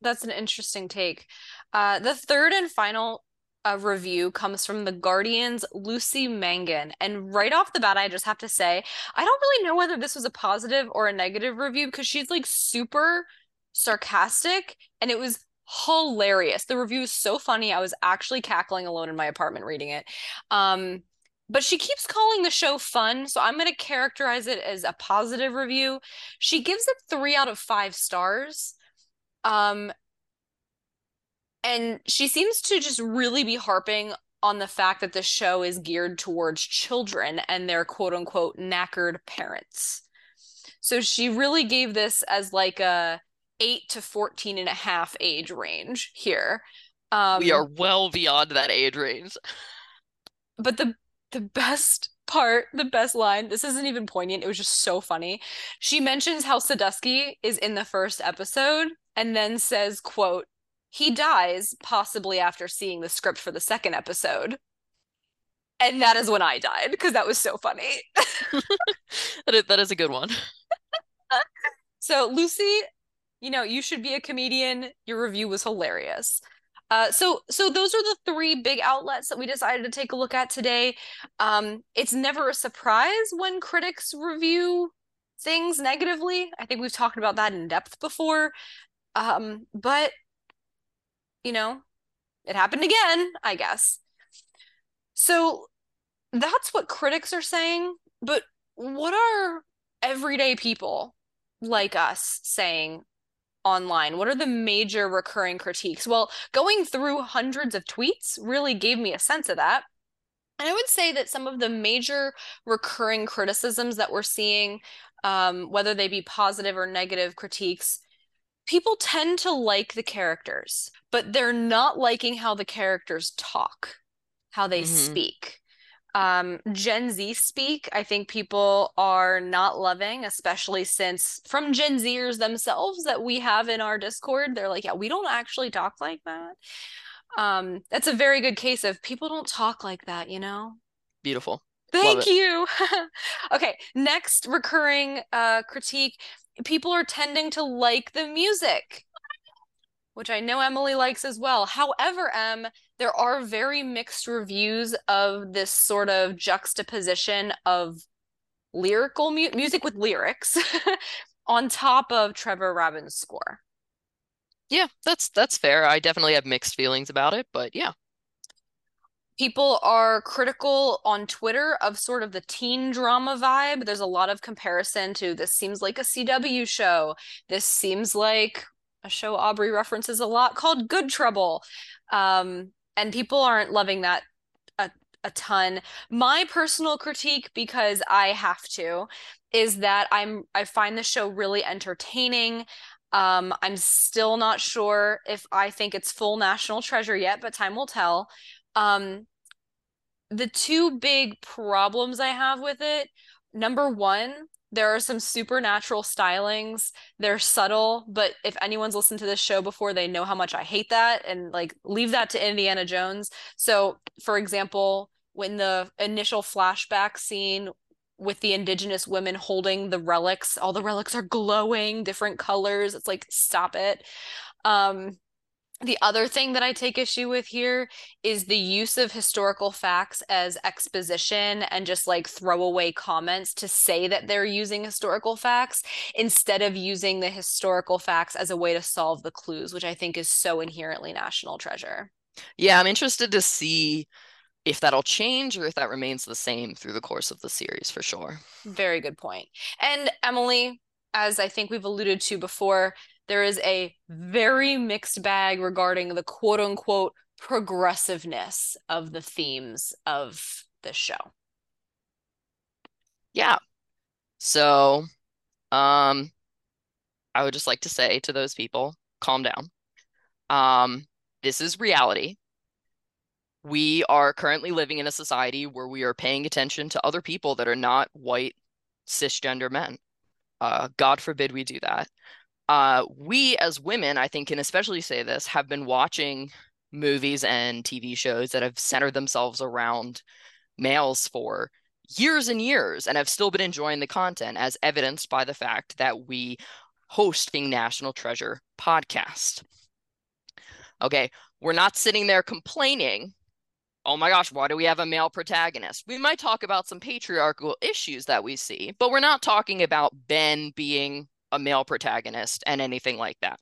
That's an interesting take. Uh, the third and final a review comes from The Guardian's Lucy Mangan. And right off the bat, I just have to say, I don't really know whether this was a positive or a negative review because she's like super sarcastic and it was hilarious. The review is so funny. I was actually cackling alone in my apartment reading it. Um, but she keeps calling the show fun, so I'm going to characterize it as a positive review. She gives it three out of five stars. Um, and she seems to just really be harping on the fact that the show is geared towards children and their quote unquote knackered parents. So she really gave this as like a 8 to 14 and a half age range here. Um, we are well beyond that age range. but the the best part, the best line, this isn't even poignant, it was just so funny. She mentions how Sadusky is in the first episode and then says, quote, he dies possibly after seeing the script for the second episode. And that is when I died because that was so funny. that, is, that is a good one. so, Lucy, you know, you should be a comedian. Your review was hilarious. Uh, so, so those are the three big outlets that we decided to take a look at today. Um, it's never a surprise when critics review things negatively. I think we've talked about that in depth before. Um, but you know, it happened again, I guess. So that's what critics are saying. But what are everyday people like us saying online? What are the major recurring critiques? Well, going through hundreds of tweets really gave me a sense of that. And I would say that some of the major recurring criticisms that we're seeing, um, whether they be positive or negative critiques, people tend to like the characters, but they're not liking how the characters talk, how they mm-hmm. speak. Um, Gen Z speak, I think people are not loving, especially since from Gen Zers themselves that we have in our Discord, they're like, yeah, we don't actually talk like that. Um, that's a very good case of people don't talk like that, you know? Beautiful. Thank you. okay, next recurring uh critique people are tending to like the music, which I know Emily likes as well. However, M, there are very mixed reviews of this sort of juxtaposition of lyrical mu- music with lyrics on top of Trevor Rabin's score. Yeah, that's that's fair. I definitely have mixed feelings about it, but yeah people are critical on Twitter of sort of the teen drama vibe. There's a lot of comparison to this seems like a CW show. This seems like a show Aubrey references a lot called Good Trouble. Um, and people aren't loving that a, a ton. My personal critique, because I have to, is that I'm I find the show really entertaining. Um, I'm still not sure if I think it's full national treasure yet, but time will tell. Um, the two big problems I have with it, number one, there are some supernatural stylings. They're subtle, but if anyone's listened to this show before, they know how much I hate that and like leave that to Indiana Jones. So, for example, when the initial flashback scene with the indigenous women holding the relics, all the relics are glowing, different colors. It's like, stop it. Um, the other thing that I take issue with here is the use of historical facts as exposition and just like throwaway comments to say that they're using historical facts instead of using the historical facts as a way to solve the clues, which I think is so inherently national treasure. Yeah, I'm interested to see if that'll change or if that remains the same through the course of the series for sure. Very good point. And Emily, as I think we've alluded to before, there is a very mixed bag regarding the quote unquote progressiveness of the themes of the show. Yeah. So, um, I would just like to say to those people, calm down. Um, this is reality. We are currently living in a society where we are paying attention to other people that are not white cisgender men. Uh, God forbid we do that uh, we as women, I think, can especially say this, have been watching movies and TV shows that have centered themselves around males for years and years and have still been enjoying the content, as evidenced by the fact that we host the National Treasure podcast. Okay, we're not sitting there complaining oh my gosh, why do we have a male protagonist? We might talk about some patriarchal issues that we see, but we're not talking about Ben being a male protagonist and anything like that.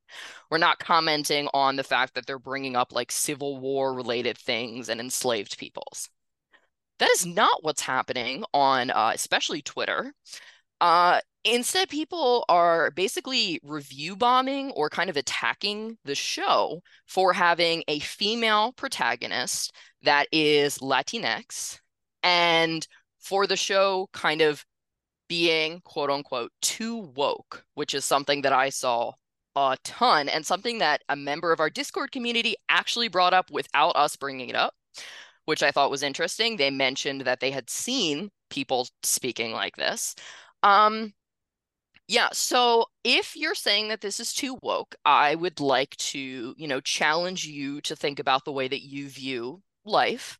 We're not commenting on the fact that they're bringing up like Civil War related things and enslaved peoples. That is not what's happening on uh, especially Twitter. Uh, instead, people are basically review bombing or kind of attacking the show for having a female protagonist that is Latinx and for the show kind of being quote unquote too woke, which is something that I saw a ton and something that a member of our Discord community actually brought up without us bringing it up, which I thought was interesting. They mentioned that they had seen people speaking like this. Um, yeah, so if you're saying that this is too woke, I would like to, you know, challenge you to think about the way that you view life.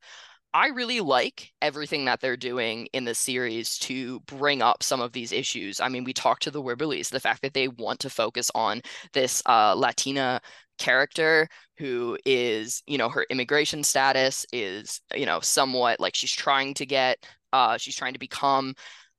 I really like everything that they're doing in the series to bring up some of these issues. I mean, we talked to the Wibberleys, the fact that they want to focus on this uh, Latina character who is, you know, her immigration status is, you know, somewhat like she's trying to get, uh, she's trying to become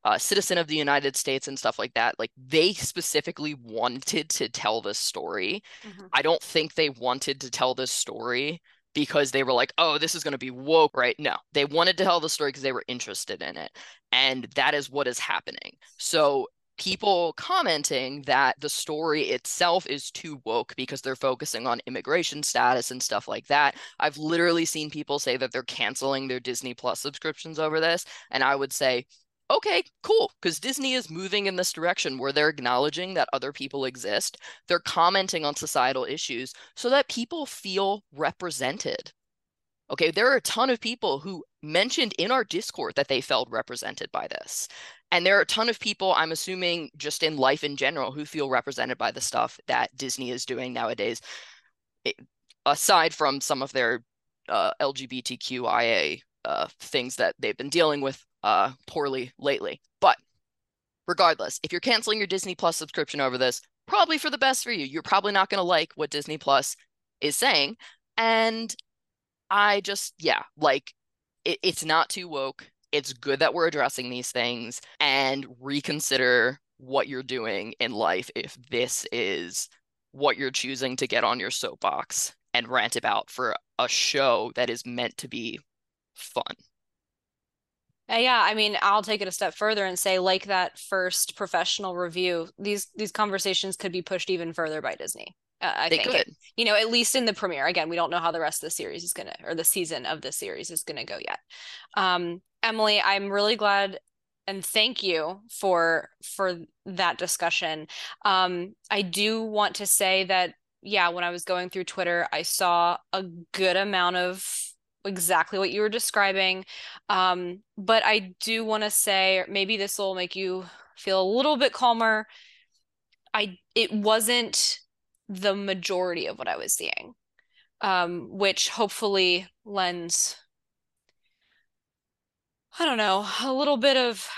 a citizen of the United States and stuff like that. Like they specifically wanted to tell this story. Mm-hmm. I don't think they wanted to tell this story because they were like, oh, this is going to be woke, right? No, they wanted to tell the story because they were interested in it. And that is what is happening. So people commenting that the story itself is too woke because they're focusing on immigration status and stuff like that. I've literally seen people say that they're canceling their Disney Plus subscriptions over this. And I would say, okay, cool, because Disney is moving in this direction where they're acknowledging that other people exist. They're commenting on societal issues so that people feel represented. Okay, there are a ton of people who mentioned in our Discord that they felt represented by this. And there are a ton of people, I'm assuming, just in life in general, who feel represented by the stuff that Disney is doing nowadays, it, aside from some of their uh, LGBTQIA uh, things that they've been dealing with uh, poorly lately. But regardless, if you're canceling your Disney Plus subscription over this, probably for the best for you. You're probably not going to like what Disney Plus is saying. And I just, yeah, like it, it's not too woke. It's good that we're addressing these things and reconsider what you're doing in life if this is what you're choosing to get on your soapbox and rant about for a show that is meant to be fun. Uh, yeah, I mean, I'll take it a step further and say, like that first professional review, these these conversations could be pushed even further by Disney. Uh, I they think, could. It, you know, at least in the premiere. Again, we don't know how the rest of the series is gonna, or the season of the series is gonna go yet. Um, Emily, I'm really glad and thank you for for that discussion. Um, I do want to say that, yeah, when I was going through Twitter, I saw a good amount of exactly what you were describing. Um, but I do want to say, maybe this will make you feel a little bit calmer. I it wasn't the majority of what I was seeing, um, which hopefully lends, I don't know, a little bit of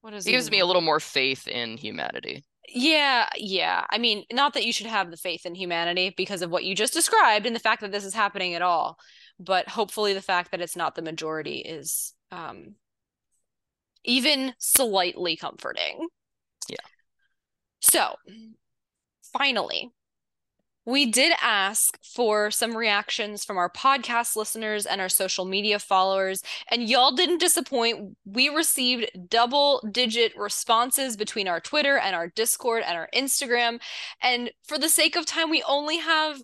what is it gives me a little more faith in humanity. Yeah, yeah. I mean, not that you should have the faith in humanity because of what you just described and the fact that this is happening at all, but hopefully the fact that it's not the majority is um even slightly comforting. Yeah. So, finally, we did ask for some reactions from our podcast listeners and our social media followers, and y'all didn't disappoint. We received double digit responses between our Twitter and our Discord and our Instagram. And for the sake of time, we only have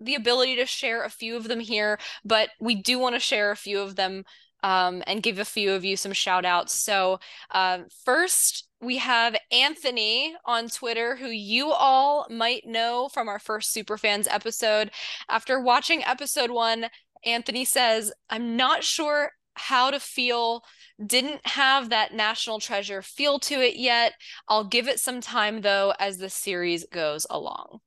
the ability to share a few of them here, but we do want to share a few of them um, and give a few of you some shout outs. So, uh, first, we have Anthony on Twitter, who you all might know from our first Superfans episode. After watching episode one, Anthony says, I'm not sure how to feel didn't have that national treasure feel to it yet i'll give it some time though as the series goes along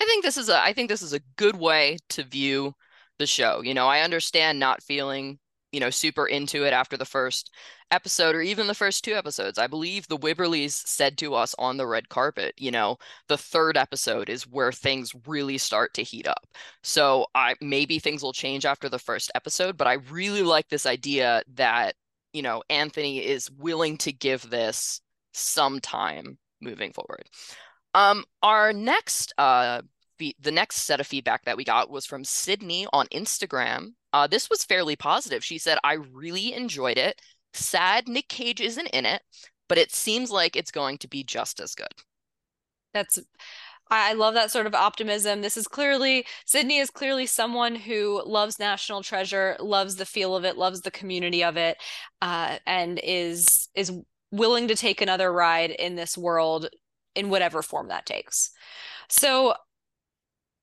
i think this is a i think this is a good way to view the show you know i understand not feeling you know, super into it after the first episode or even the first two episodes. I believe the Wibberleys said to us on the red carpet, you know, the third episode is where things really start to heat up. So I maybe things will change after the first episode, but I really like this idea that, you know, Anthony is willing to give this some time moving forward. Um, our next uh the next set of feedback that we got was from Sydney on Instagram. Uh, this was fairly positive. She said, I really enjoyed it. Sad Nick Cage isn't in it, but it seems like it's going to be just as good. That's I love that sort of optimism. This is clearly Sydney is clearly someone who loves National Treasure, loves the feel of it, loves the community of it, uh, and is is willing to take another ride in this world in whatever form that takes. So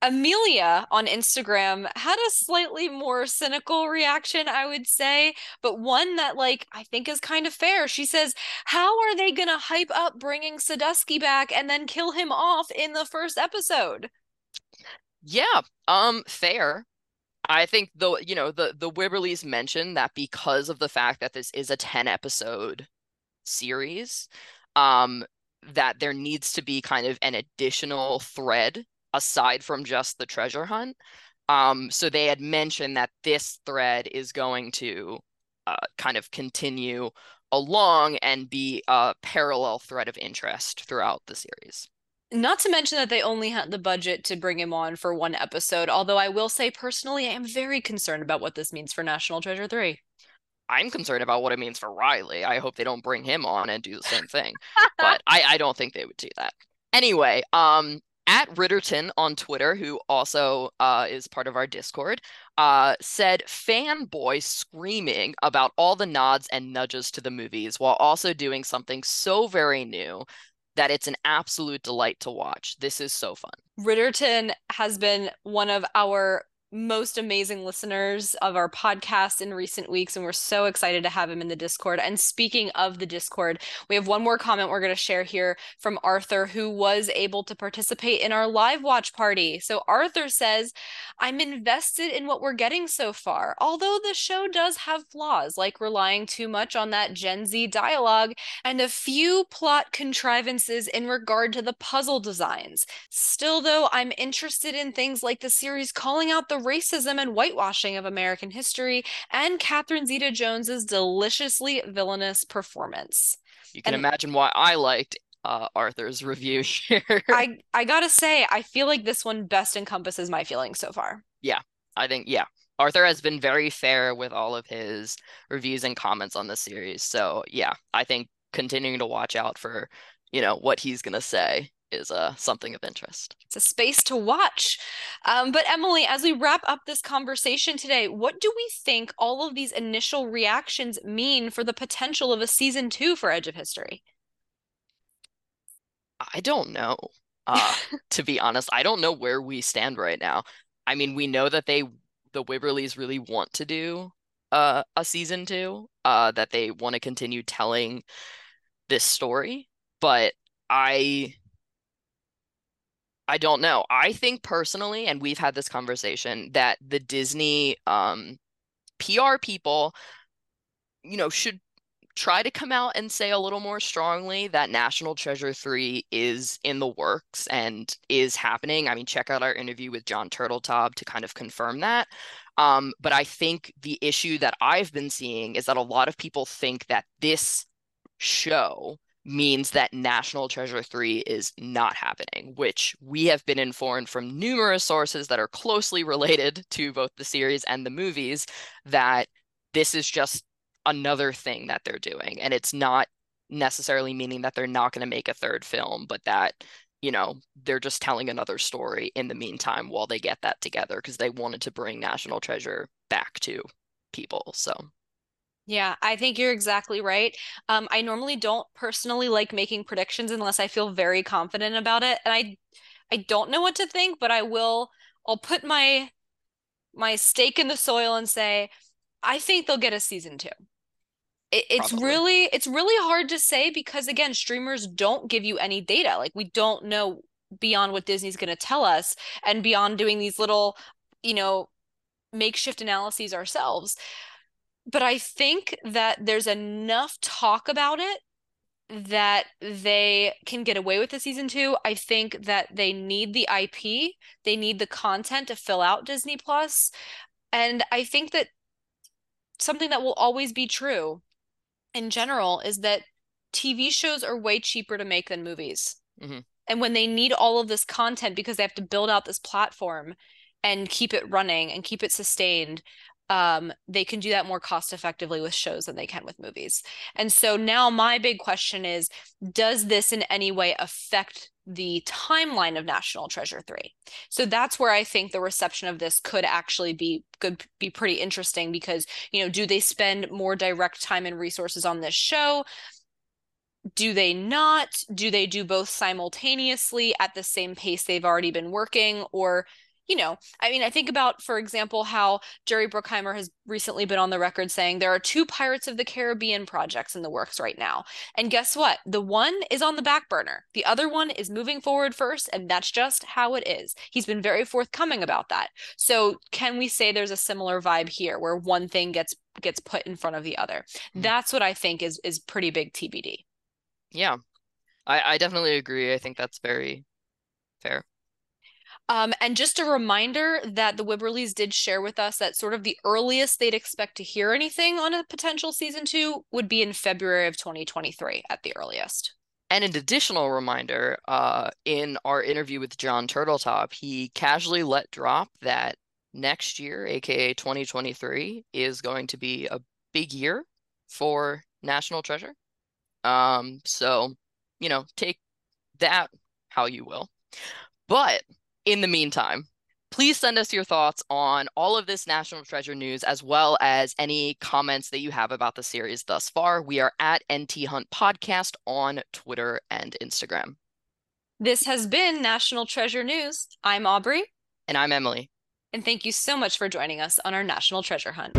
Amelia on Instagram had a slightly more cynical reaction, I would say, but one that, like, I think is kind of fair. She says, How are they going to hype up bringing Sadusky back and then kill him off in the first episode? Yeah, um, fair. I think the you know the the Wibberleys mentioned that because of the fact that this is a 10 episode series, um, that there needs to be kind of an additional thread aside from just the treasure hunt. Um, so they had mentioned that this thread is going to uh, kind of continue along and be a parallel thread of interest throughout the series. Not to mention that they only had the budget to bring him on for one episode, although I will say personally, I am very concerned about what this means for National Treasure 3. I'm concerned about what it means for Riley. I hope they don't bring him on and do the same thing. but I, I don't think they would do that. Anyway, um, at Ritterton on Twitter, who also uh, is part of our Discord, uh, said fanboy screaming about all the nods and nudges to the movies while also doing something so very new that it's an absolute delight to watch. This is so fun. Ritterton has been one of our most amazing listeners of our podcast in recent weeks, and we're so excited to have him in the Discord. And speaking of the Discord, we have one more comment we're going to share here from Arthur, who was able to participate in our live watch party. So Arthur says, I'm invested in what we're getting so far, although the show does have flaws, like relying too much on that Gen Z dialogue and a few plot contrivances in regard to the puzzle designs. Still, though, I'm interested in things like the series calling out the racism and whitewashing of American history, and Catherine Zeta Jones's deliciously villainous performance. You can and imagine why I liked uh, Arthur's review here. I I gotta say, I feel like this one best encompasses my feelings so far. Yeah, I think yeah. Arthur has been very fair with all of his reviews and comments on the series. So yeah, I think continuing to watch out for, you know, what he's gonna say is uh, something of interest. It's a space to watch. Um, but Emily, as we wrap up this conversation today, what do we think all of these initial reactions mean for the potential of a season two for Edge of History? I don't know. Uh, to be honest, I don't know where we stand right now. I mean, we know that they, the Wibberleys, really want to do uh, a season two. Uh, that they want to continue telling this story, but I I don't know. I think personally, and we've had this conversation, that the Disney um, PR people, you know, should try to come out and say a little more strongly that National Treasure 3 is in the works and is happening. I mean, check out our interview with Jon Turteltaub to kind of confirm that. Um, but I think the issue that I've been seeing is that a lot of people think that this show means that National Treasure 3 is not happening, which we have been informed from numerous sources that are closely related to both the series and the movies that this is just another thing that they're doing. And it's not necessarily meaning that they're not going to make a third film, but that, you know, they're just telling another story in the meantime while they get that together because they wanted to bring National Treasure back to people. So yeah, I think you're exactly right. Um, I normally don't personally like making predictions unless I feel very confident about it, and I, I don't know what to think, but I will. I'll put my, my stake in the soil and say, I think they'll get a season two. It, it's Probably. really, it's really hard to say because again, streamers don't give you any data. Like we don't know beyond what Disney's going to tell us, and beyond doing these little, you know, makeshift analyses ourselves but I think that there's enough talk about it that they can get away with the season two. I think that they need the IP, they need the content to fill out Disney Plus. And I think that something that will always be true in general is that TV shows are way cheaper to make than movies. Mm-hmm. And when they need all of this content because they have to build out this platform and keep it running and keep it sustained, um, they can do that more cost effectively with shows than they can with movies. And so now my big question is Does this in any way affect the timeline of National Treasure 3? So that's where I think the reception of this could actually be could be pretty interesting because, you know, do they spend more direct time and resources on this show? do they not do they do both simultaneously at the same pace they've already been working or you know, I mean, I think about, for example, how Jerry Bruckheimer has recently been on the record saying there are two Pirates of the Caribbean projects in the works right now. And guess what? The one is on the back burner. The other one is moving forward first, and that's just how it is. He's been very forthcoming about that. So, can we say there's a similar vibe here where one thing gets gets put in front of the other? Mm-hmm. That's what I think is is pretty big TBD. Yeah. I I definitely agree. I think that's very fair. Um, and just a reminder that the Wibberleys did share with us that sort of the earliest they'd expect to hear anything on a potential season two would be in February of 2023 at the earliest. And an additional reminder, uh, in our interview with Jon Turteltaub, he casually let drop that next year, aka 2023, is going to be a big year for National Treasure. Um, so, you know, take that how you will. But in the meantime, please send us your thoughts on all of this National Treasure news, as well as any comments that you have about the series thus far. We are at NT Hunt Podcast on Twitter and Instagram. This has been National Treasure News. I'm Aubrey. And I'm Emily. And thank you so much for joining us on our National Treasure Hunt.